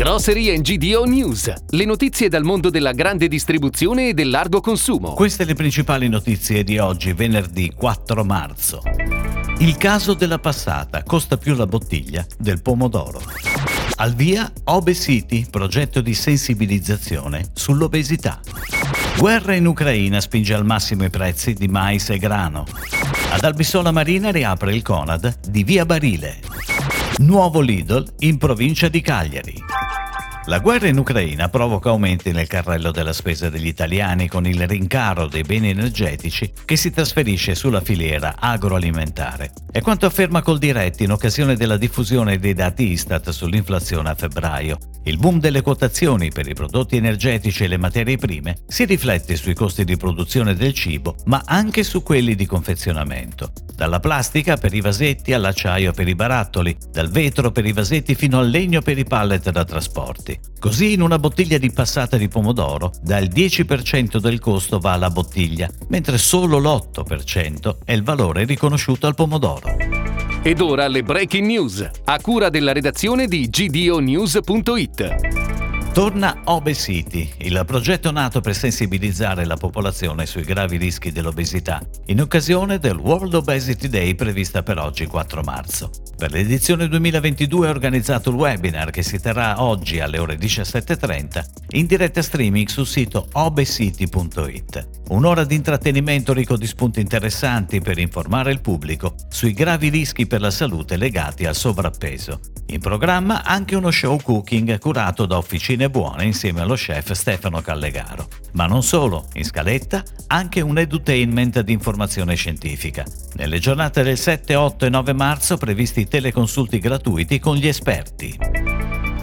Grocery GDO News, le notizie dal mondo della grande distribuzione e del largo consumo. Queste le principali notizie di oggi, venerdì 4 marzo. Il caso della passata costa più la bottiglia del pomodoro. Al via Obesity, progetto di sensibilizzazione sull'obesità. Guerra in Ucraina spinge al massimo i prezzi di mais e grano. Ad Albisola Marina riapre il Conad di Via Barile. Nuovo Lidl in provincia di Cagliari. La guerra in Ucraina provoca aumenti nel carrello della spesa degli italiani con il rincaro dei beni energetici che si trasferisce sulla filiera agroalimentare. È quanto afferma Coldiretti in occasione della diffusione dei dati Istat sull'inflazione a febbraio. Il boom delle quotazioni per i prodotti energetici e le materie prime si riflette sui costi di produzione del cibo, ma anche su quelli di confezionamento. Dalla plastica per i vasetti all'acciaio per i barattoli, dal vetro per i vasetti fino al legno per i pallet da trasporti. Così in una bottiglia di passata di pomodoro dal 10% del costo va alla bottiglia, mentre solo l'8% è il valore riconosciuto al pomodoro. Ed ora le breaking news, a cura della redazione di gdonews.it. Torna Obesity, il progetto nato per sensibilizzare la popolazione sui gravi rischi dell'obesità, in occasione del World Obesity Day prevista per oggi 4 marzo. Per l'edizione 2022 è organizzato il webinar che si terrà oggi alle ore 17.30 in diretta streaming sul sito obesity.it. Un'ora di intrattenimento ricco di spunti interessanti per informare il pubblico sui gravi rischi per la salute legati al sovrappeso. In programma anche uno show cooking curato da Officine Buone insieme allo chef Stefano Callegaro. Ma non solo, in scaletta anche un edutainment di informazione scientifica. Nelle giornate del 7, 8 e 9 marzo previsti teleconsulti gratuiti con gli esperti.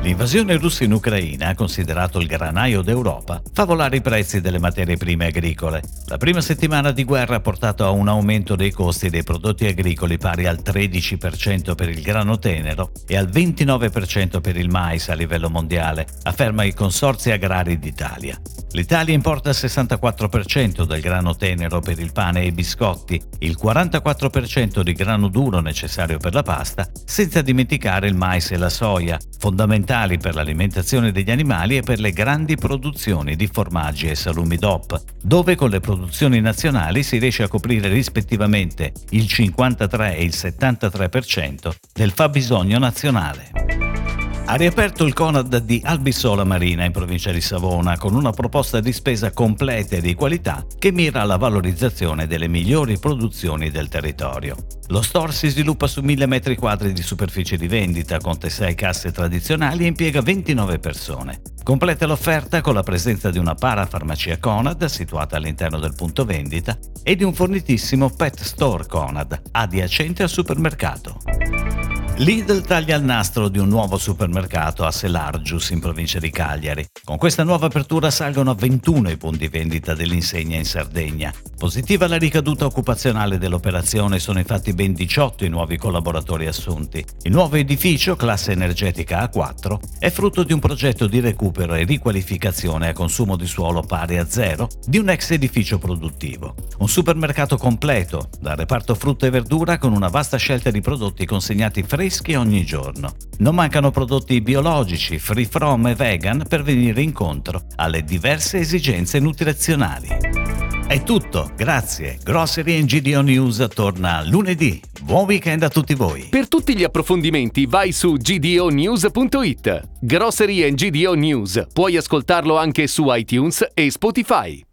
L'invasione russa in Ucraina, considerato il granaio d'Europa, fa volare i prezzi delle materie prime agricole. La prima settimana di guerra ha portato a un aumento dei costi dei prodotti agricoli pari al 13% per il grano tenero e al 29% per il mais a livello mondiale, afferma i Consorzi Agrari d'Italia. L'Italia importa il 64% del grano tenero per il pane e i biscotti, il 44% di grano duro necessario per la pasta, senza dimenticare il mais e la soia, fondamentali per l'alimentazione degli animali e per le grandi produzioni di formaggi e salumi DOP, dove con le produzioni nazionali si riesce a coprire rispettivamente il 53 e il 73% del fabbisogno nazionale. Ha riaperto il Conad di Albisola Marina in provincia di Savona con una proposta di spesa completa e di qualità che mira alla valorizzazione delle migliori produzioni del territorio. Lo store si sviluppa su 1000 m2 di superficie di vendita, conta 6 casse tradizionali e impiega 29 persone. Completa l'offerta con la presenza di una parafarmacia Conad situata all'interno del punto vendita e di un fornitissimo pet store Conad adiacente al supermercato. Lidl taglia il nastro di un nuovo supermercato a Selargius in provincia di Cagliari. Con questa nuova apertura salgono a 21 i punti vendita dell'insegna in Sardegna. Positiva la ricaduta occupazionale dell'operazione, sono infatti ben 18 i nuovi collaboratori assunti. Il nuovo edificio, classe energetica A4, è frutto di un progetto di recupero e riqualificazione a consumo di suolo pari a zero di un ex edificio produttivo. Un supermercato completo, dal reparto frutta e verdura con una vasta scelta di prodotti consegnati freschi ogni giorno. Non mancano prodotti biologici, free from e vegan per venire incontro alle diverse esigenze nutrizionali. È tutto, grazie. Grocery GDO News torna lunedì. Buon weekend a tutti voi. Per tutti gli approfondimenti vai su gdonews.it. Grocery GDO News. Puoi ascoltarlo anche su iTunes e Spotify.